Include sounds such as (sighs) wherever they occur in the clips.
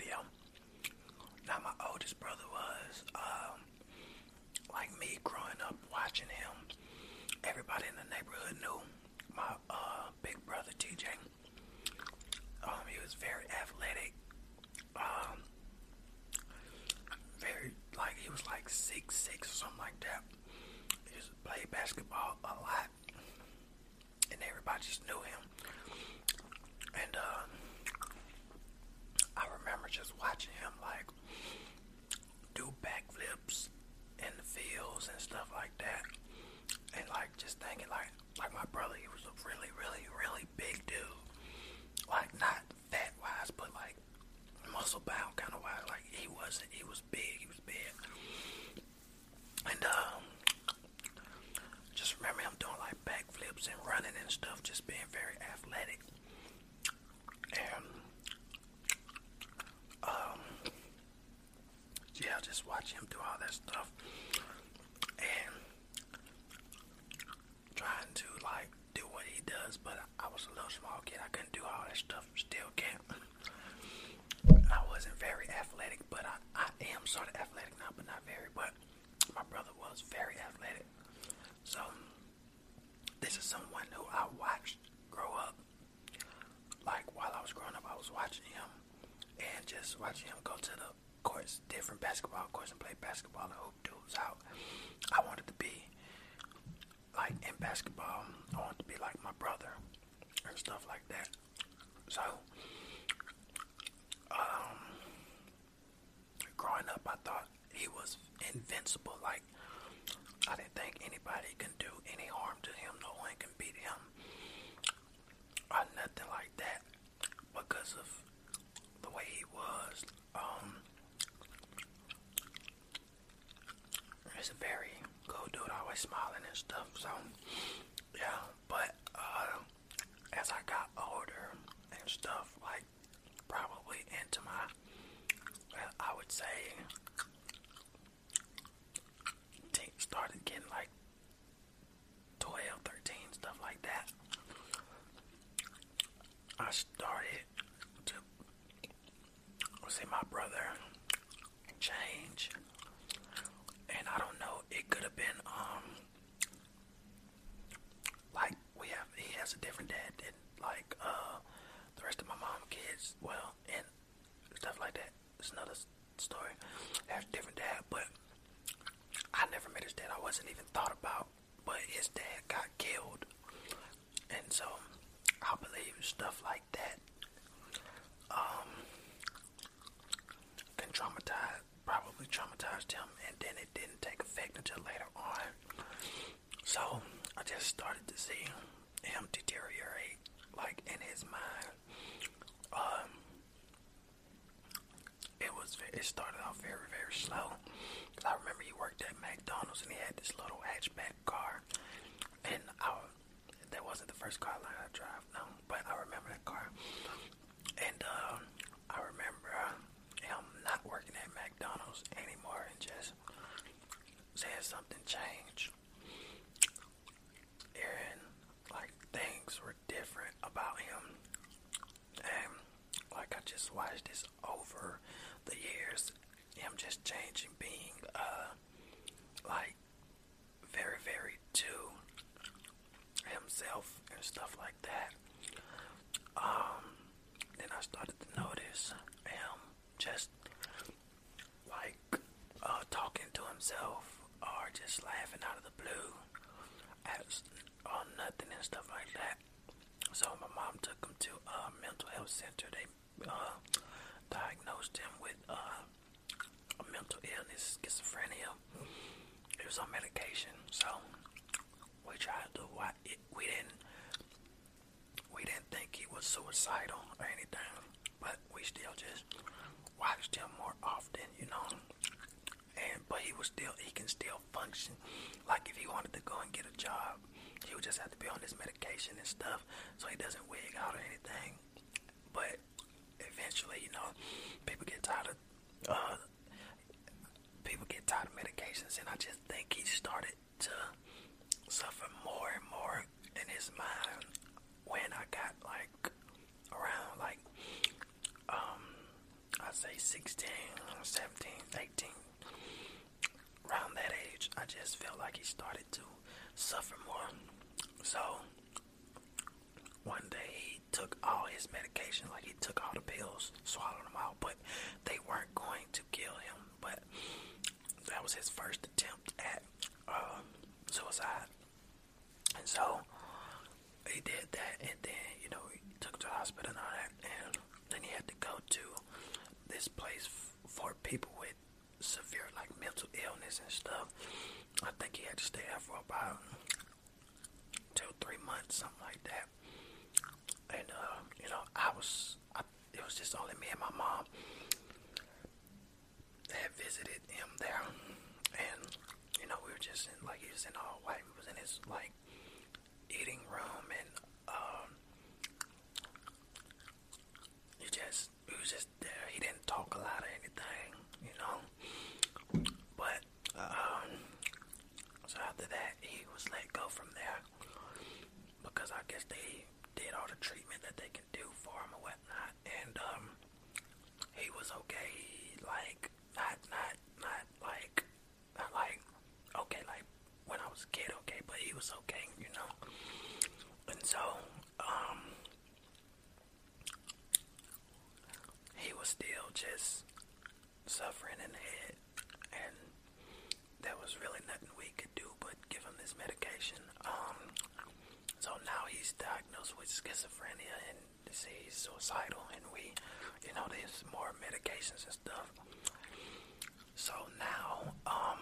video. Now, my oldest brother was, um, like me growing up watching him. Everybody in the neighborhood knew my uh, big brother TJ. Um, he was very athletic. Um, very like he was like six six or something like that. He used to play basketball a lot, and everybody just knew him. And uh, just watching him like do backflips in the fields and stuff like that. And like just thinking like like my brother he was a really, really, really big dude. Like not fat wise, but like muscle bound kind of wise. Like he wasn't he was big, he was big. And um just remember him doing like backflips and running and stuff, just being very athletic. And um yeah, just watch him do all that stuff and trying to like do what he does, but I, I was a little small kid. I couldn't do all that stuff. Still can't. I wasn't very athletic, but I, I am sort of athletic now, but not very. But my brother was very athletic. So this is someone who I watched grow up. Like while I was growing up, I was watching him and just watching him go to the courts, different basketball courts, and play basketball and hoop dudes out. I wanted to be like in basketball. I wanted to be like my brother and stuff like that. So, um, growing up, I thought he was invincible. Like think anybody can do any harm to him. No one can beat him or nothing like that because of the way he was. Um, he's a very cool dude, always smiling and stuff. So, yeah. But uh, as I got older and stuff, like probably into my, well, I would say, teen, started getting like 12, 13, stuff like that. I started to see my brother change. And I don't know, it could have been um like we have he has a different dad than like uh the rest of my mom kids. Well, and stuff like that. It's another s- story. He has a different dad, but I never met his dad. I wasn't even thought about. But his dad got killed. And so I believe stuff like that um, can traumatize, probably traumatized him, and then it didn't take effect until later on. So I just started to see him deteriorate, like in his mind. Um, it was it started off very very slow. Cause I remember he worked at McDonald's and he had this little hatchback car, and I that wasn't the first car line I drive, no, but I remember that car. And uh, I remember him not working at McDonald's anymore and just saying something changed. And like things were different about him. And like I just watched this over the years. Him just changing, being uh like very, very to himself and stuff like that. Um, then I started to notice him just like uh, talking to himself or just laughing out of the blue at uh, nothing and stuff like that. So my mom took him to a mental health center. They uh, diagnosed him with uh, mental illness, schizophrenia. He was on medication, so we tried to. We didn't. We didn't think he was suicidal or anything, but we still just watched him more often, you know. And but he was still. He can still function. Like if he wanted to go and get a job, he would just have to be on his medication and stuff, so he doesn't wig out or anything. But eventually, you know, people get tired of. Uh, medications, and I just think he started to suffer more and more in his mind when I got like around like um I'd say 16, 17, 18 around that age I just felt like he started to suffer more. So one day he took all his medication like he took all the pills swallowed them out but they weren't going to kill him but that was his first attempt at uh, suicide and so he did that, and then you know he took to the hospital and all that, and then he had to go to this place for people with severe like mental illness and stuff. I think he had to stay there for about two, three months, something like that. And uh, you know, I was, I, it was just only me and my mom had visited him there, and you know, we were just in like he was in all white. We was in his like eating room and um, he just he was just there. He didn't talk a lot or anything, you know. But um, so after that, he was let go from there because I guess they did all the treatment that they can do for him or whatnot, and um, he was okay. Like not not not like not like okay like when I was a kid, okay, but he was okay, you know. And so, um, he was still just suffering in the head, and there was really nothing we could do but give him this medication. Um, so now he's diagnosed with schizophrenia and he's suicidal, and we, you know, there's more medications and stuff. So now, um,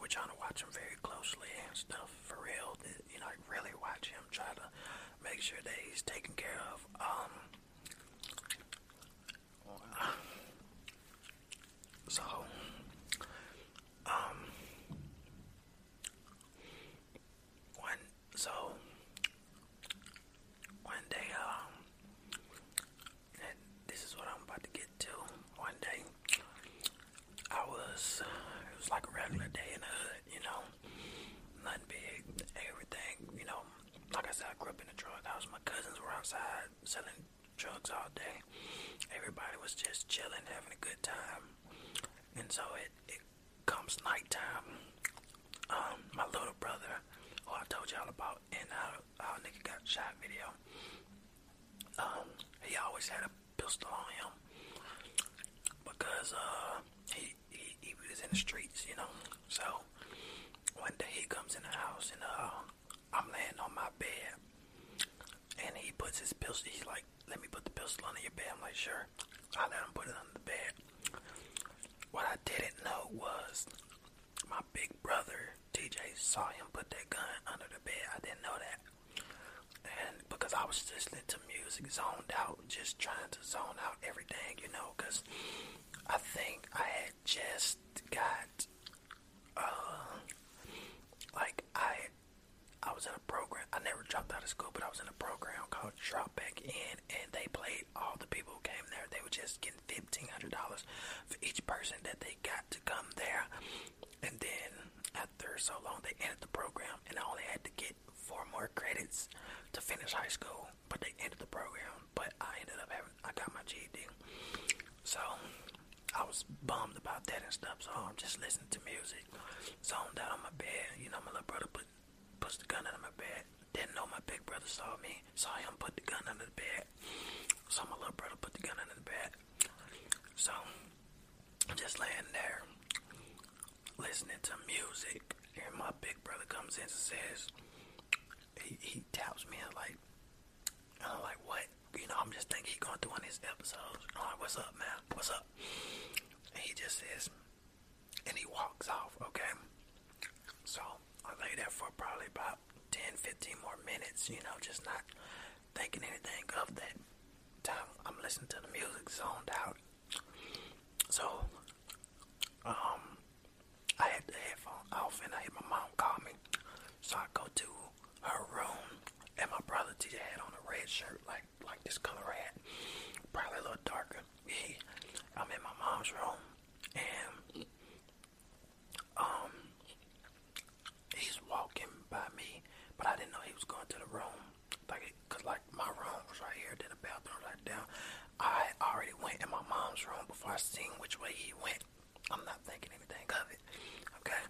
we're trying to watch him very closely and stuff for real. You know, really watch him, try to make sure that he's taken care of. Um, (sighs) so, um, one, so, one day, um, and this is what I'm about to get to. One day, I was, it was like a regular day in the hood, you know, nothing big, everything, you know. Like I said, I grew up in a drug house. My cousins were outside selling drugs all day. Everybody was just chilling, having a good time. And so it, it comes nighttime. Um, my little brother, who I told y'all about in our, our nigga got shot video, um, he always had a pistol on him because uh, he, he he was in the streets, you know. So one day he comes in the house and uh, I'm laying on my bed, and he puts his pistol. He's like, "Let me put the pistol under your bed." I'm like, "Sure." I let him put it under the bed. What I didn't know was my big brother TJ saw him put that gun under the bed. I didn't know that, and because I was listening to music, zoned out, just trying to zone out everything, you know, because I think I had just got, uh, like I, I was in a program. I never dropped out of school, but I was in a program called Drop Back In, and they played all the people who came there. They were just getting fifteen hundred dollars for each person that they got to come there, and then after so long, they ended the program, and I only had to get four more credits to finish high school. But they ended the program. But I ended up having, I got my GED. So I was bummed about that and stuff. So I'm just listening to music, zoned out on my bed. You know, my little brother put puts the gun under my bed. Didn't know my big brother saw me. Saw him put the gun under the bed. Saw my little brother put the gun under the bed. So I'm just laying there listening to music. And my big brother comes in and says, he, he taps me and like, and I'm like, what? You know, I'm just thinking he's going through one of his episodes. I'm like, what's up, man? What's up? And he just says, and he walks off, okay? So I lay there for probably about 10, 15 more minutes, you know, just not thinking anything of that time. I'm listening to the music zoned out. So, um, I had the headphone off and I hear my mom call me. So I go to my had on a red shirt, like like this color red, probably a little darker. He, I'm in my mom's room and um he's walking by me, but I didn't know he was going to the room. Like, cause like my room was right here, then the bathroom right down. I already went in my mom's room before I seen which way he went. I'm not thinking anything of it. Okay,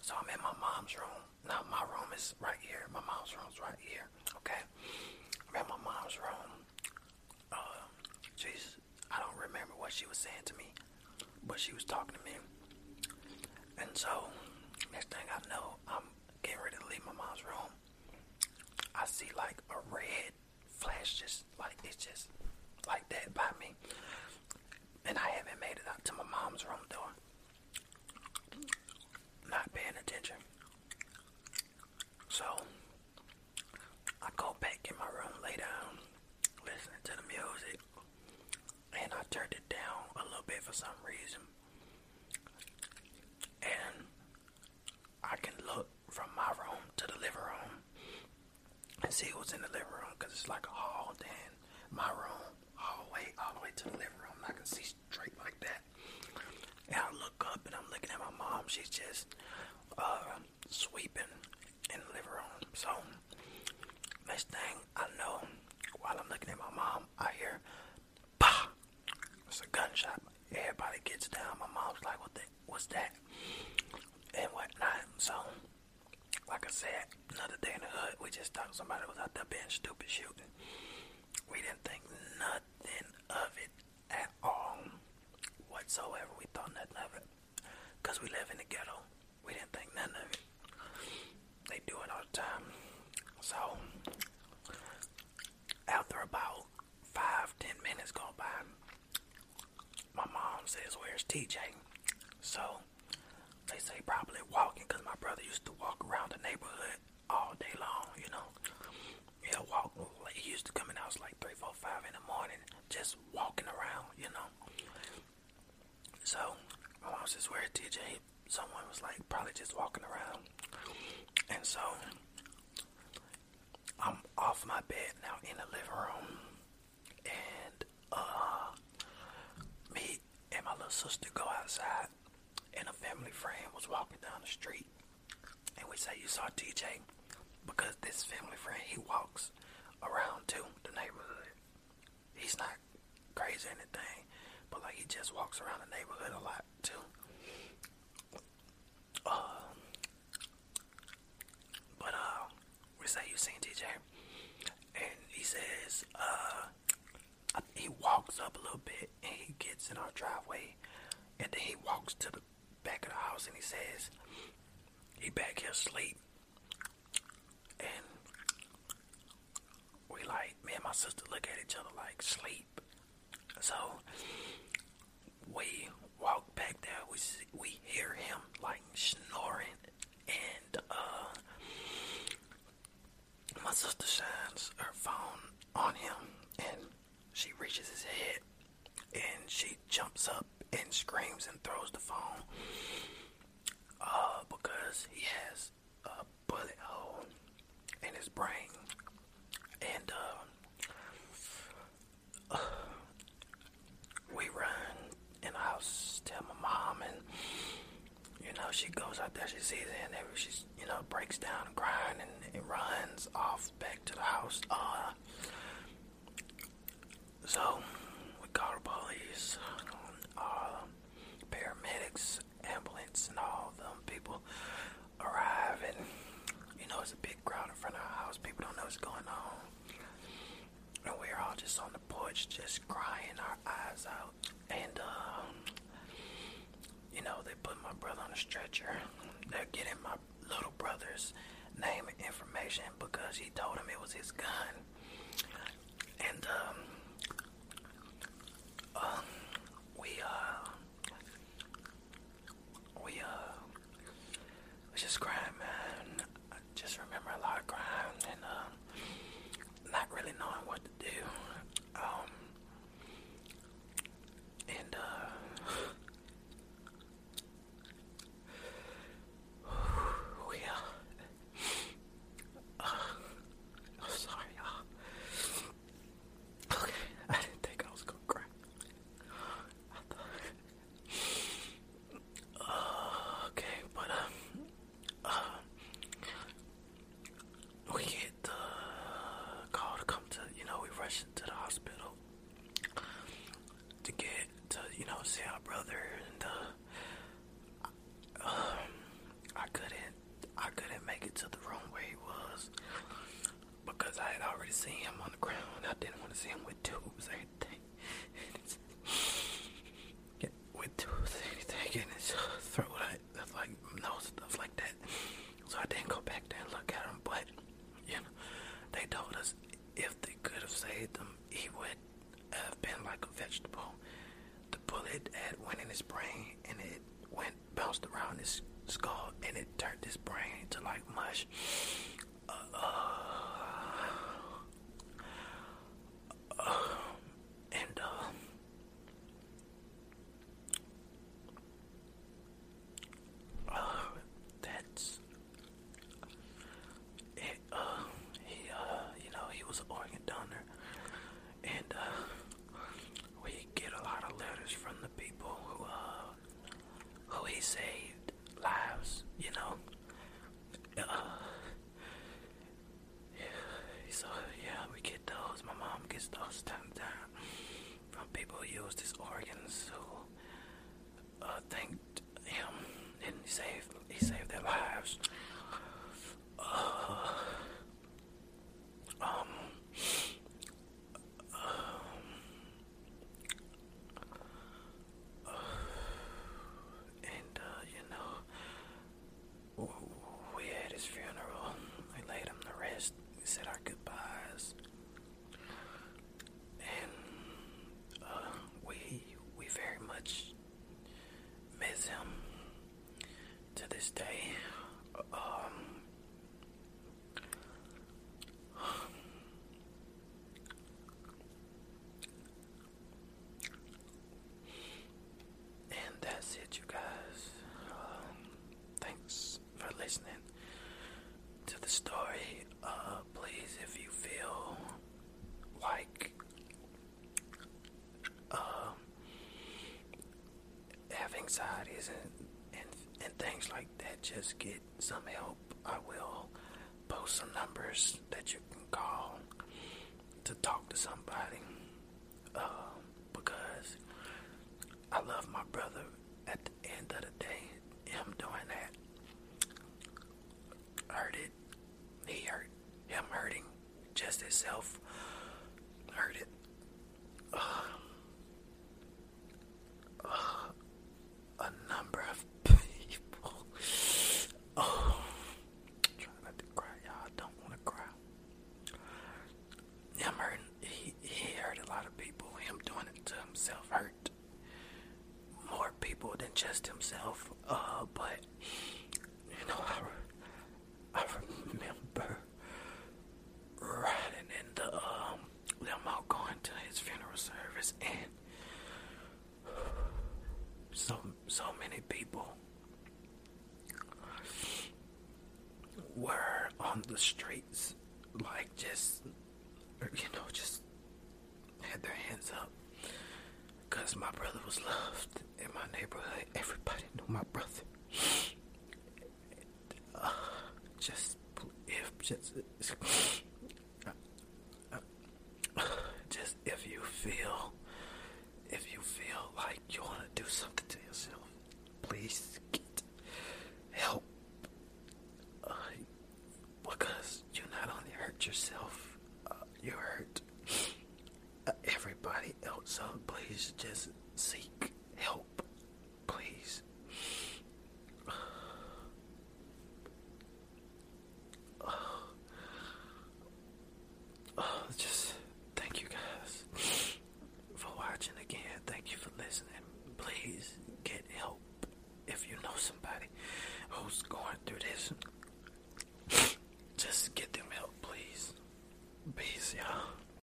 so I'm in my mom's room. Now my room is right here. My mom's room's right here. Okay, I'm in my mom's room. Uh, Jesus, I don't remember what she was saying to me, but she was talking to me. And so, next thing I know, I'm getting ready to leave my mom's room. I see like a red flash, just like it's just like that by me. And I haven't made it out to my mom's room door. Not paying attention. So, I go back in my room, lay down, listening to the music. And I turned it bit for some reason. And I can look from my room to the living room and see what's in the living room because it's like a hall. Then my room, hallway, all the way to the living room. I can see straight like that. And I look up and I'm looking at my mom. She's just uh, sweeping in the living room. So next thing I know, while I'm looking at my mom, I hear, bah! It's a gunshot. Everybody gets down. My mom's like, what the, what's that? And whatnot. So, like I said, another day in the hood, we just thought somebody was out there being stupid shooting. We didn't think nothing of it at all whatsoever. We thought nothing of it. Because we live in the ghetto. We didn't think none of it. They do it all the time. So, after about five, ten minutes go by, my mom says, Where's TJ? So, they say probably walking because my brother used to walk around the neighborhood all day long, you know. He'll walk, like, he used to come in the house like 3, 4, 5 in the morning, just walking around, you know. So, my mom says, Where's TJ? Someone was like, probably just walking around. And so, I'm off my bed now in the living room. And, uh, me and my little sister go outside. And a family friend was walking down the street. And we say, You saw TJ Because this family friend, he walks around too, the neighborhood. He's not crazy or anything, but like he just walks around the neighborhood a lot too. Uh, but uh, we say you seen TJ, and he says uh, he walks up a little bit and he gets in our driveway, and then he walks to the back of the house and he says he back here asleep, and we like me and my sister look at each other like sleep. So we walk back there. We see, we hear him like snoring, and uh, my sister shines her phone on him, and she reaches his head, and she jumps up she goes out there, she sees it, and every, she, you know, breaks down and crying and, and runs off back to the house. Uh, so, we call the police, uh, paramedics, ambulance, and all them people arrive, and, you know, it's a big crowd in front of our house. People don't know what's going on. And we're all just on the porch, just crying our eyes out. And, uh, you know, they put my brother on a stretcher. They're getting my little brother's name and information because he told him it was his gun. And, um, uh, we, uh, we, uh, was just crying, man. I just remember a lot of crying and, um, not really knowing what to do. Um, and, uh, we, uh, uh, sorry, y'all. Okay, I didn't think I was gonna cry. I thought, uh, okay, but, um, uh, we get the call to come to, you know, we rush into the hospital to get to, you know, see our brother and, uh, um, I couldn't, I couldn't make it to the room where he was because Already seen him on the ground. I didn't want to see him with tubes or anything. Yeah, with tubes or anything in his throat, I, like nose stuff like that. So I didn't go back there and look at him, but you know, they told us if they could have saved him, he would have been like a vegetable. The bullet had went in his brain and it went bounced around his skull and it turned his brain to like mush. Uh, uh, and uh, uh, that's it, uh, he, uh, you know, he was an organ donor, and, uh, we get a lot of letters from the people who, uh, who he saved lives, you know, uh, so, yeah, we get those, my mom gets those time to time from people used his organs who, uh, thanked him and he saved, he saved their lives. Uh, um, and uh, you know, w- we had his funeral. We laid him to rest. We said our goodbyes, and uh, we we very much miss him to this day. Um, and that's it, you guys. Um, thanks for listening to the story. Uh, please, if you feel like um, have anxieties and, and and things like that, just get some help. I will post some numbers that you can call to talk to somebody. Uh, because I love my brother. At the end of the day, him doing that hurt it. He hurt. Him hurting just himself hurt it. Uh, uh, a number of people. Oh, try not to cry, y'all. I don't want to cry. Him hurting. He, he hurt a lot of people. Him doing it to himself hurt more people than just himself. Uh, but you know, I, re- I remember riding in the um, limo going to his funeral service, and so so many people were on the streets, like just you know, just had their hands up. Cause my brother was loved